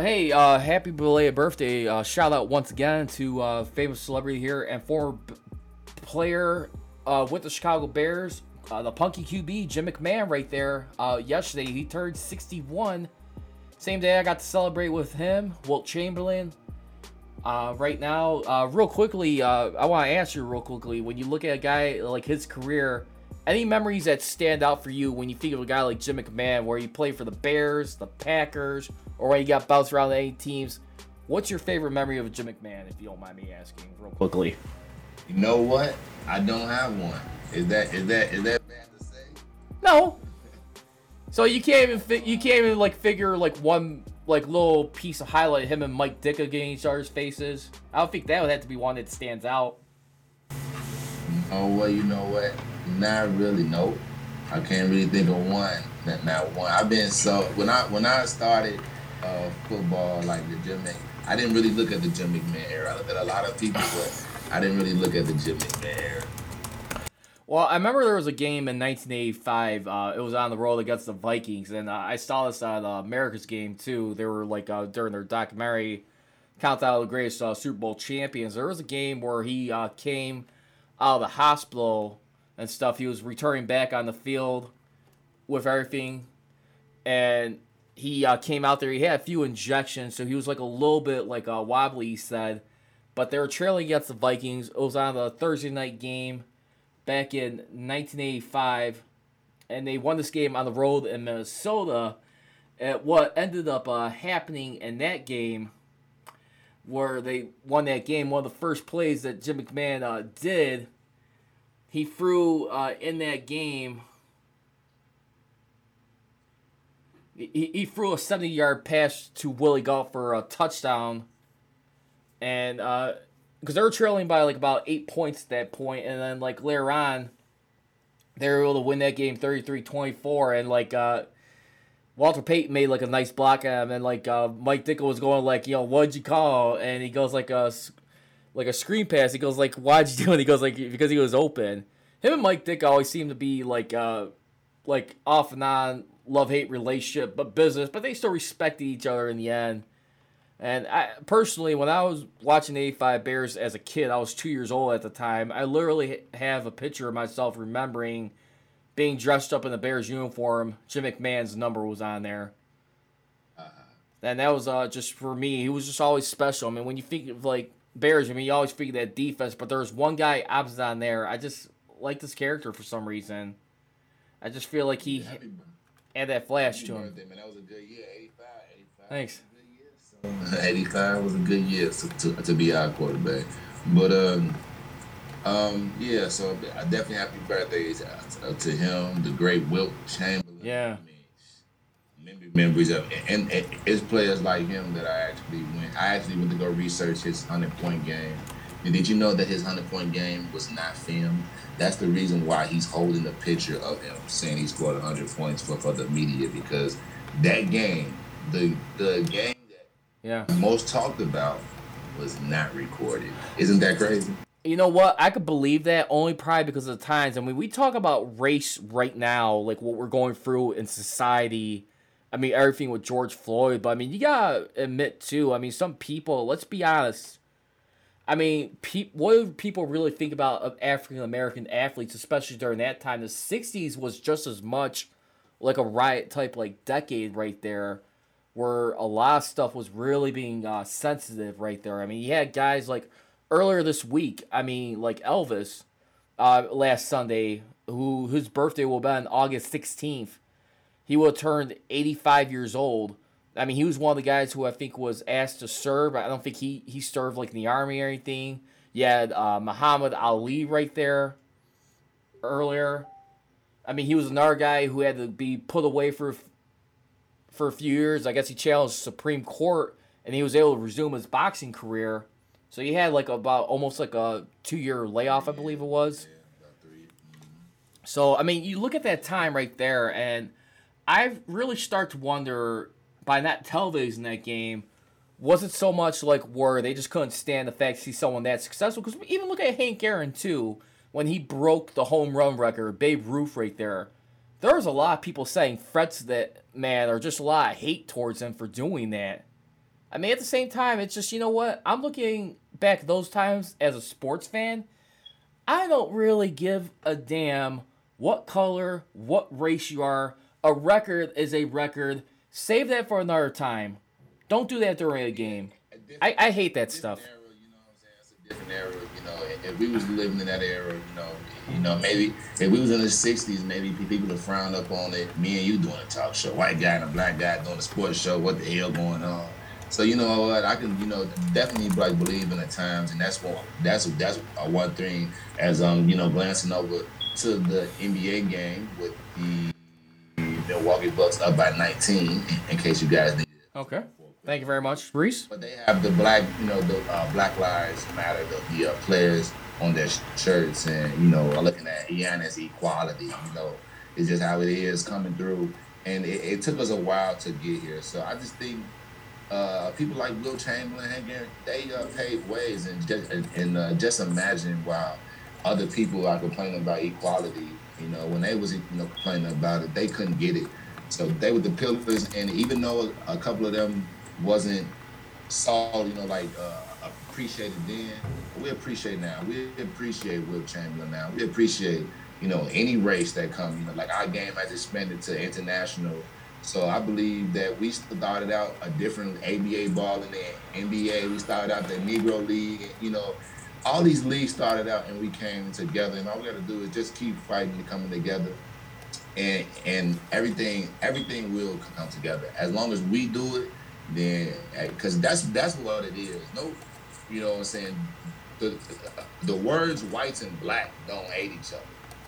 hey, uh, happy belated birthday. Uh, shout out once again to uh, famous celebrity here and former b- player uh, with the Chicago Bears, uh, the Punky QB, Jim McMahon, right there. Uh, yesterday, he turned 61. Same day I got to celebrate with him, Wilt Chamberlain. Right now, real quickly, I want to ask you real quickly when you look at a guy like his career, any memories that stand out for you when you think of a guy like Jim McMahon, where he played for the Bears, the Packers, or when he got bounced around any teams? What's your favorite memory of Jim McMahon, if you don't mind me asking, real quickly? You know what? I don't have one. Is that is that is that bad to say? No. So you can't even fi- you can't even like figure like one like little piece of highlight him and Mike Ditka getting each other's faces. I don't think that would have to be one that stands out. Oh well, you know what? Not really. Nope. I can't really think of one. Not, not one. I've been so when I when I started uh, football like the Jim I didn't really look at the Jim McMahon era. I looked at a lot of people, but I didn't really look at the Jim McMahon era. Well, I remember there was a game in 1985. Uh, it was on the road against the Vikings, and uh, I saw this on uh, America's game too. They were like uh, during their documentary, countdown of the greatest uh, Super Bowl champions. There was a game where he uh, came out of the hospital and stuff. He was returning back on the field with everything, and he uh, came out there. He had a few injections, so he was like a little bit like uh, wobbly. He said, but they were trailing against the Vikings. It was on the Thursday night game back in 1985, and they won this game on the road in Minnesota. At what ended up uh, happening in that game, where they won that game, one of the first plays that Jim McMahon uh, did, he threw uh, in that game. He, he threw a 70 yard pass to Willie Gault for a touchdown. And uh, because they were trailing by like about eight points at that point, and then like later on, they were able to win that game 33-24, and like uh, Walter Payton made like a nice block at him, and like uh, Mike Ditka was going like, you know, what'd you call? And he goes like a like a screen pass. He goes like, why'd you do it? He goes like because he was open. Him and Mike Ditka always seem to be like uh like off and on love hate relationship, but business, but they still respected each other in the end. And I personally, when I was watching the 85 Bears as a kid, I was two years old at the time. I literally have a picture of myself remembering being dressed up in the Bears uniform. Jim McMahon's number was on there. And that was uh, just for me. He was just always special. I mean, when you think of like Bears, I mean, you always think of that defense, but there's one guy opposite on there. I just like this character for some reason. I just feel like he Happy, had that flash to him. man. That was a good year. 85, 85. Thanks. 85 was a good year to, to, to be our quarterback. But um, um, yeah, so I definitely happy birthday to, to him, the great Wilt Chamberlain. Yeah. I mean, mem- memories of and, and it's players like him that I actually went. I actually went to go research his hundred point game. And did you know that his hundred point game was not filmed? That's the reason why he's holding a picture of him saying he scored hundred points for, for the media because that game, the the game that Yeah. most talked about was not recorded. Isn't that crazy? You know what? I could believe that only probably because of the times. I mean, we talk about race right now, like what we're going through in society. I mean, everything with George Floyd, but I mean, you gotta admit too. I mean, some people. Let's be honest. I mean, pe- what do people really think about of African American athletes, especially during that time? The '60s was just as much like a riot type like decade right there, where a lot of stuff was really being uh, sensitive right there. I mean, you had guys like earlier this week. I mean, like Elvis, uh, last Sunday, who whose birthday will be on August sixteenth. He will eighty five years old. I mean, he was one of the guys who I think was asked to serve. I don't think he he served like in the army or anything. You had uh, Muhammad Ali right there earlier. I mean, he was another guy who had to be put away for for a few years. I guess he challenged Supreme Court, and he was able to resume his boxing career. So he had like about almost like a two year layoff, I believe it was. So I mean, you look at that time right there, and I really start to wonder by not televising that game, was it so much like were they just couldn't stand the fact to see someone that successful? Because even look at Hank Aaron too, when he broke the home run record, Babe Ruth right there. There was a lot of people saying to that man, or just a lot of hate towards him for doing that. I mean, at the same time, it's just you know what? I'm looking back those times as a sports fan. I don't really give a damn what color, what race you are. A record is a record. Save that for another time. Don't do that during a game. I, I hate that stuff. Era, you know. If we was living in that era, you know, you know, maybe if we was in the '60s, maybe people would frown up on it. Me and you doing a talk show, white guy and a black guy doing a sports show. What the hell going on? So you know what? I can, you know, definitely like believe in the times, and that's what that's that's one thing. As um, you know, glancing over to the NBA game with the Milwaukee Bucks up by 19. In case you guys need. It. Okay. Thank you very much, Riis. But they have the black, you know, the uh, Black Lives Matter, the, the uh, players on their shirts, and you know, are looking at Giannis equality. You know, it's just how it is coming through, and it, it took us a while to get here. So I just think uh, people like Wilt Chamberlain, they uh, paved ways, and just and uh, just imagine while other people are complaining about equality, you know, when they was you know complaining about it, they couldn't get it. So they were the pillars, and even though a couple of them wasn't saw, you know, like uh, appreciated then, we appreciate now. We appreciate Wilt Chamberlain now. We appreciate you know any race that come. You know, like our game has expanded to international so I believe that we started out a different ABA ball in the NBA. We started out the Negro League. You know, all these leagues started out and we came together. And all we got to do is just keep fighting and coming together. And and everything everything will come together as long as we do it. Then because that's that's what it is. No, you know what I'm saying. The the words whites and black don't hate each other.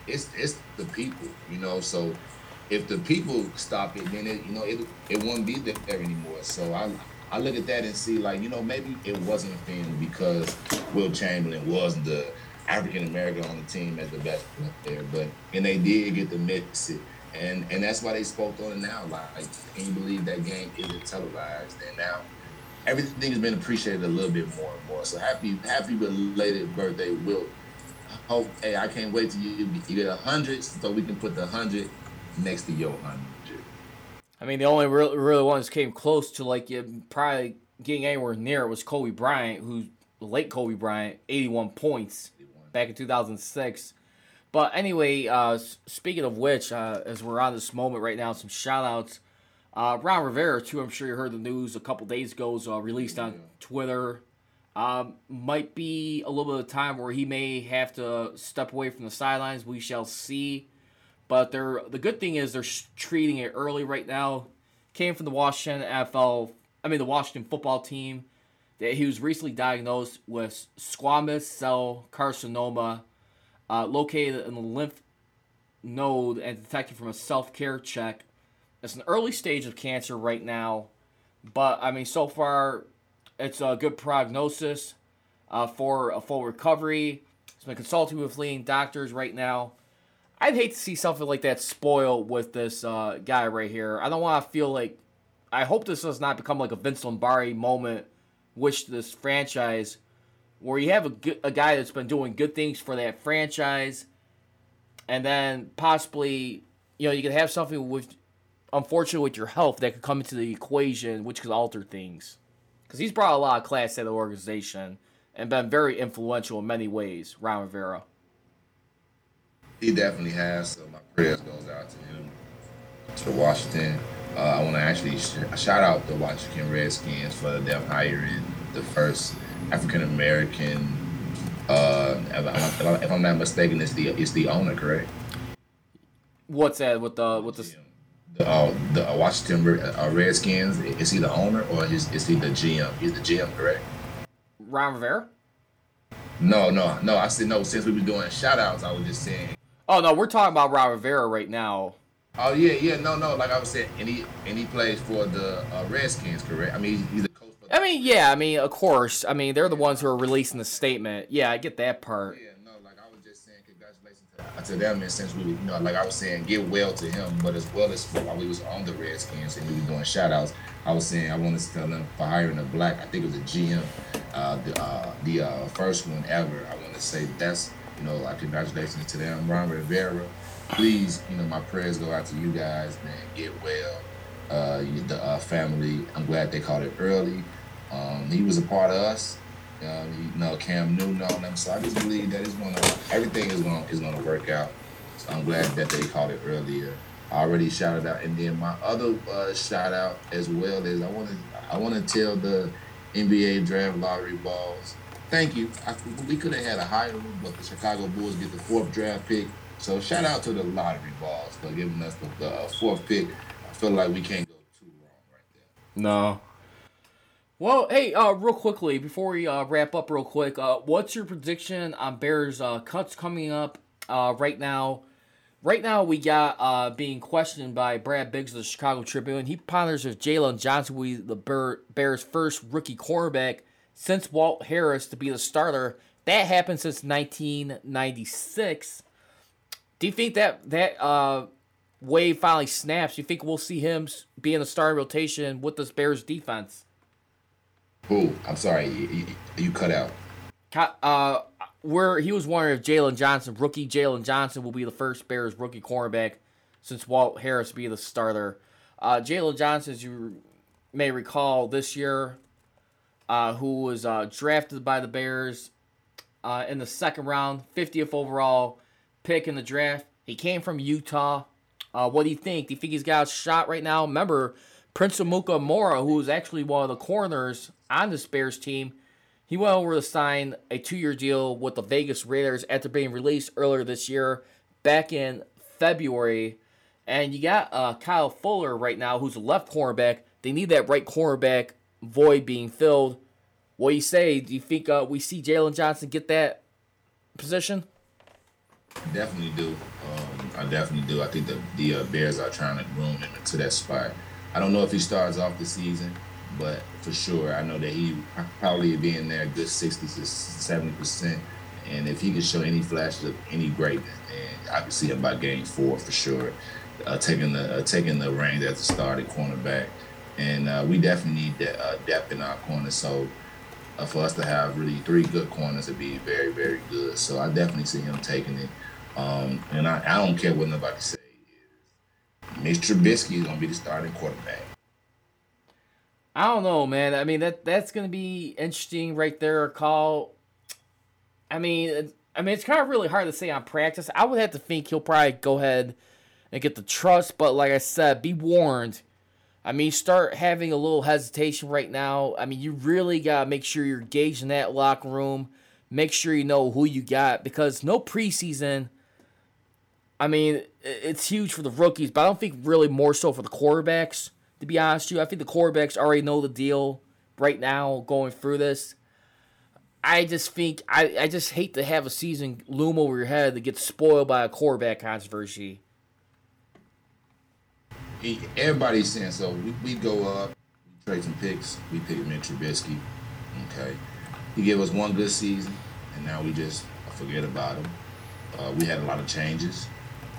It's it's the people, you know. So if the people stop it, then it you know it it won't be there anymore. So I I look at that and see like you know maybe it wasn't a thing because Wilt Chamberlain was the African American on the team as the best player, but and they did get to mix it. And and that's why they spoke on it now. Like, can you believe that game isn't televised? And now everything has been appreciated a little bit more and more. So happy happy belated birthday, Wilt. Hope hey, I can't wait till you you get a hundred so we can put the hundred next to your hundred. I mean, the only real, really ones came close to like you probably getting anywhere near it was Kobe Bryant, who late Kobe Bryant, 81 points back in 2006. But anyway, uh, speaking of which, uh, as we're on this moment right now, some shout outs. Uh, Ron Rivera, too, I'm sure you heard the news a couple days ago, was uh, released on Twitter. Um, might be a little bit of time where he may have to step away from the sidelines. We shall see. But they're the good thing is they're treating it early right now. Came from the Washington NFL, I mean the Washington football team. That he was recently diagnosed with squamous cell carcinoma, uh, located in the lymph node and detected from a self care check. It's an early stage of cancer right now, but I mean so far it's a good prognosis uh, for a full recovery. He's been consulting with leading doctors right now. I'd hate to see something like that spoil with this uh, guy right here. I don't want to feel like. I hope this does not become like a Vince Lombardi moment, which this franchise, where you have a, a guy that's been doing good things for that franchise, and then possibly, you know, you could have something with, unfortunately, with your health that could come into the equation, which could alter things. Because he's brought a lot of class to the organization and been very influential in many ways, Ron Rivera. He definitely has. So my prayers goes out to him, to Washington. Uh, I want to actually sh- shout out the Washington Redskins for them hiring the first African American. Uh, if, if, I'm not mistaken, it's the it's the owner, correct? What's that with the with the? The, uh, the uh, Washington uh, Redskins is he the owner or is, is he the GM? He's the GM, correct? Ron Rivera. No, no, no. I said no. Since we were doing shout outs, I was just saying Oh no, we're talking about Ron Rivera right now. Oh yeah, yeah, no, no. Like I was saying, and he and he plays for the uh, Redskins, correct? I mean, he's a coach. I mean, yeah, I mean, of course. I mean, they're the ones who are releasing the statement. Yeah, I get that part. Yeah, no, like I was just saying, congratulations to, to them. And since we, you know, like I was saying, get well to him, but as well as while we was on the Redskins and we were doing shout outs, I was saying I wanted to tell them for hiring a black. I think it was a GM, uh, the uh, the uh, first one ever. I want to say that's you know, like congratulations to them. Ron Rivera, please, you know, my prayers go out to you guys, man. Get well. Uh, the uh, family, I'm glad they caught it early. Um, he was a part of us. Um, you know, Cam Newton, all them. So I just believe that it's gonna everything is gonna is gonna work out. So I'm glad that they called it earlier. I already shouted out, and then my other uh, shout out as well is I want to I want to tell the NBA draft lottery balls. Thank you. I, we could have had a higher but the Chicago Bulls get the fourth draft pick. So shout out to the lottery balls for giving us the, the uh, fourth pick. I feel like we can't go too wrong right there. No. Well, hey, uh, real quickly before we uh, wrap up, real quick, uh, what's your prediction on Bears uh, cuts coming up uh, right now? Right now, we got being questioned by Brad Biggs of the Chicago Tribune. He ponders if Jaylon Johnson will be the Bears' first rookie cornerback since Walt Harris to be the starter. That happened since 1996. Do you think that that uh, wave finally snaps? You think we'll see him be in the starting rotation with this Bears defense? Who? I'm sorry, you, you cut out. Uh, where he was wondering if Jaylon Johnson, rookie Jaylon Johnson, will be the first Bears rookie cornerback since Walt Harris be the starter. Uh, Jaylon Johnson, as you may recall, this year, uh, who was uh, drafted by the Bears uh, in the second round, 50th overall pick in the draft. He came from Utah. Uh, what do you think? Do you think he's got a shot right now? Remember, Prince Amukamara, who was actually one of the corners on the Bears team, he went over to sign a two-year deal with the Vegas Raiders after being released earlier this year, back in February. And you got uh, Kyle Fuller right now, who's a left cornerback. They need that right cornerback void being filled. What do you say? Do you think uh, we see Jaylon Johnson get that position? Definitely do. Um, I definitely do. I think the the uh, Bears are trying to groom him into that spot. I don't know if he starts off the season, but for sure, I know that he probably be in there a good sixty to seventy percent. And if he can show any flashes of any greatness, and I can see him by game four for sure, uh, taking the uh, taking the reins as a starting cornerback. And uh, we definitely need that uh, depth in our corner. So uh, for us to have really three good corners would be very, very good. So I definitely see him taking it. Um, and I, I don't care what nobody says. Mitch Trubisky is gonna be the starting quarterback. I don't know, man. I mean that that's gonna be interesting right there. Call. I mean, I mean it's kind of really hard to say on practice. I would have to think he'll probably go ahead and get the trust, but like I said, be warned. I mean, start having a little hesitation right now. I mean, you really gotta make sure you're gauging that locker room. Make sure you know who you got because no preseason I mean, it's huge for the rookies, but I don't think really more so for the quarterbacks. To be honest with you, I think the quarterbacks already know the deal right now going through this. I just think I, I just hate to have a season loom over your head that gets spoiled by a quarterback controversy. Everybody's saying so. We, we go up, we trade some picks, we pick Mitch Trubisky. Okay, he gave us one good season, and now we just forget about him. Uh, we had a lot of changes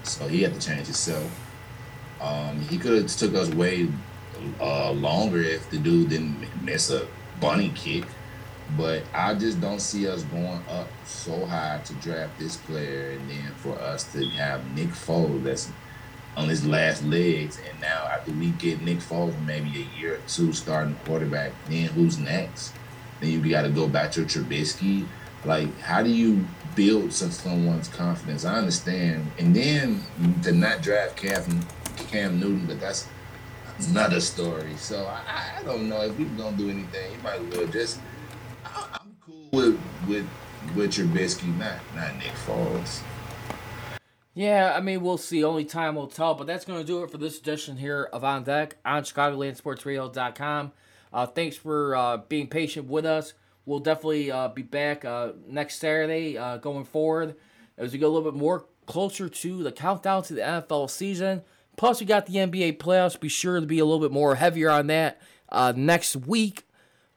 so he had to change himself. Um, he could have took us way uh, longer if the dude didn't miss a bunny kick. But I just don't see us going up so high to draft this player, and then for us to have Nick Foles that's on his last legs, and now after we get Nick Foles maybe a year or two starting quarterback, then who's next? Then you got to go back to Trubisky. Like, how do you build someone's confidence. I understand. And then to not draft Cam, Cam Newton, but that's another story. So I, I don't know if we don't do anything. You might as well just. I, am cool with with with Trubisky, not not Nick Foles. Yeah, I mean we'll see. Only time will tell. But that's going to do it for this edition here of On Deck on ChicagolandSportsRadio.com. Uh, thanks for uh, being patient with us. We'll definitely uh, be back uh, next Saturday uh, going forward as we go a little bit more closer to the countdown to the NFL season. Plus, we got the NBA playoffs. Be sure to be a little bit more heavier on that uh, next week.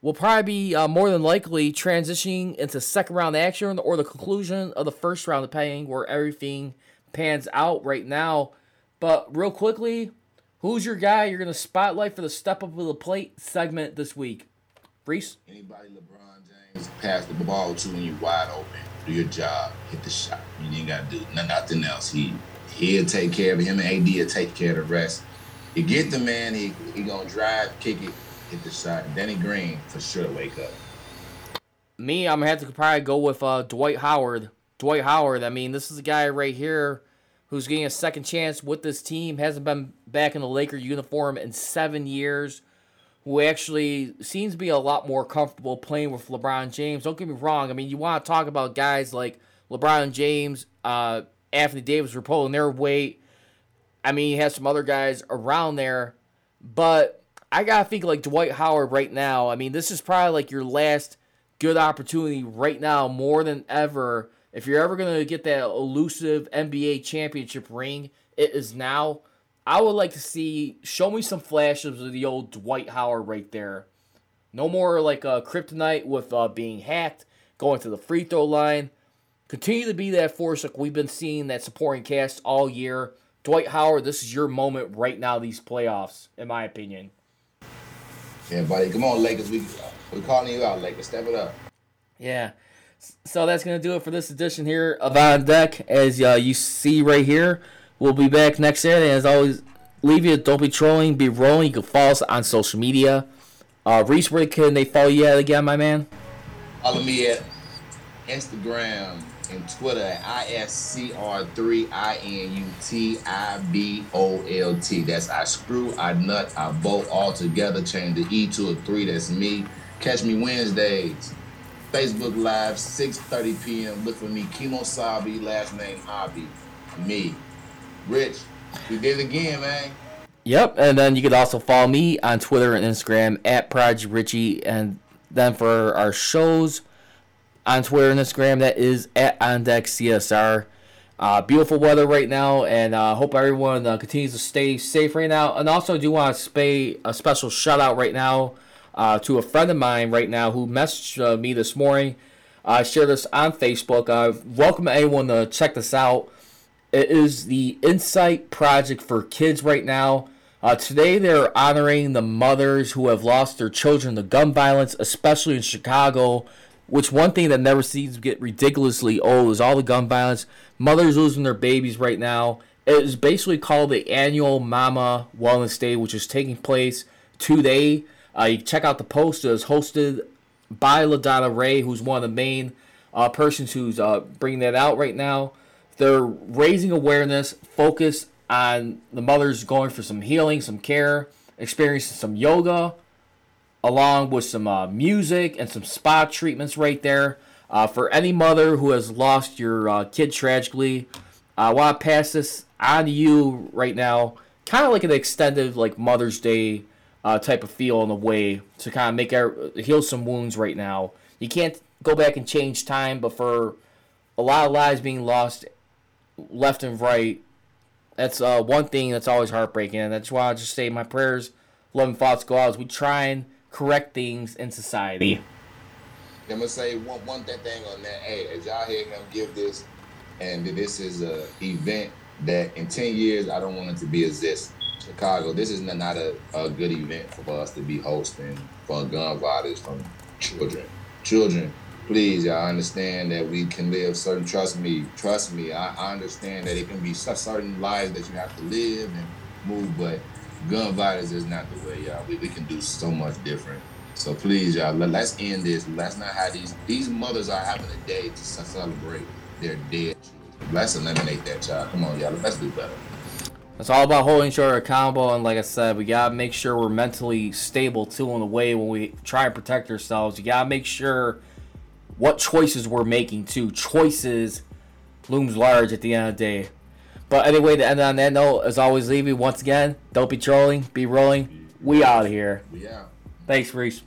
We'll probably be more than likely transitioning into second round action or the conclusion of the first round, depending where everything pans out right now. But real quickly, who's your guy you're going to spotlight for the step up of the plate segment this week? Riis? Anybody LeBron James pass the ball to when you're wide open. Do your job, hit the shot. You ain't got to do nothing else. He he'll take care of him and AD will take care of the rest. You get the man, he he gonna drive, kick it, hit the shot. Danny Green for sure wake up. Me, I'm gonna have to probably go with uh, Dwight Howard. Dwight Howard. I mean, this is a guy right here who's getting a second chance with this team. Hasn't been back in the Laker uniform in seven years. Who actually seems to be a lot more comfortable playing with LeBron James. Don't get me wrong. I mean, you want to talk about guys like LeBron James, uh, Anthony Davis were pulling their weight. I mean, he has some other guys around there, but I gotta think like Dwight Howard right now. I mean, this is probably like your last good opportunity right now, more than ever. If you're ever gonna get that elusive NBA championship ring, it is now. I would like to see show me some flashes of the old Dwight Howard right there. No more like a uh, kryptonite with uh, being hacked, going to the free throw line. Continue to be that force like we've been seeing that supporting cast all year. Dwight Howard, this is your moment right now, these playoffs, in my opinion. Yeah, buddy. Come on, Lakers. We we calling you out, Lakers. Step it up. Yeah. So that's gonna do it for this edition here of On Deck. As uh, you see right here, we'll be back next Saturday. As always, leave you. Don't be trolling. Be rolling. You can follow us on social media. Uh, Riis, where can they follow you at again, my man? Follow me at Instagram and Twitter at ISCR3WINUTIBOLT. That's I screw, I nut, I bolt all together. Change the E to a 3. That's me. Catch me Wednesdays. Facebook Live, 6.30 p.m. Look for me, Kimo Sabi, last name Hobby. Me. Rich, we did it again, man. Yep, and then you can also follow me on Twitter and Instagram at Prodigy Richey. And then for our shows, on Twitter and Instagram. That is at OnDeckCSR. Uh, beautiful weather right now, and uh, hope everyone uh, continues to stay safe right now. And also, do want to pay a special shout out right now uh, to a friend of mine right now who messaged uh, me this morning. I shared this on Facebook. Uh, welcome anyone to check this out. It is the Insight Project for Kids right now. Uh, today, they're honoring the mothers who have lost their children to gun violence, especially in Chicago. Which one thing that never seems to get ridiculously old is all the gun violence. Mothers losing their babies right now. It is basically called the annual Mama Wellness Day, which is taking place today. Uh, you check out the post. It's hosted by LaDonna Ray, who's one of the main uh, persons who's uh, bringing that out right now. They're raising awareness, focus on the mothers going for some healing, some care, experiencing some yoga, along with some uh, music and some spa treatments right there. Uh, for any mother who has lost your uh, kid tragically, I want to pass this on to you right now. Kind of like an extended like Mother's Day uh, type of feel in a way to kind of make our, heal some wounds right now. You can't go back and change time, but for a lot of lives being lost left and right, that's uh, one thing that's always heartbreaking. And that's why I just say my prayers, love and thoughts go out as we try and correct things in society. I'm gonna say one one thing on that. Hey, as y'all hear him give this, and this is a event that in ten years I don't want it to be this. Chicago, this is not a, a good event for us to be hosting for gun violence from children. Children, please, y'all understand that we can live certain. Trust me, trust me. I, I understand that it can be certain lives that you have to live and move, but gun violence is not the way, y'all. We, we can do so much different. So please, y'all, let, us end this. Let's not have these. These mothers are having a day to celebrate their dead. Let's eliminate that, child. Come on, y'all. Let's do better. It's all about holding each other accountable, and like I said, we gotta make sure we're mentally stable too in the way when we try and protect ourselves. You gotta make sure what choices we're making too. Choices looms large at the end of the day. But anyway, to end on that note, as always, Levy, once again, don't be trolling, be rolling. We out of here. Yeah. Thanks, Riis.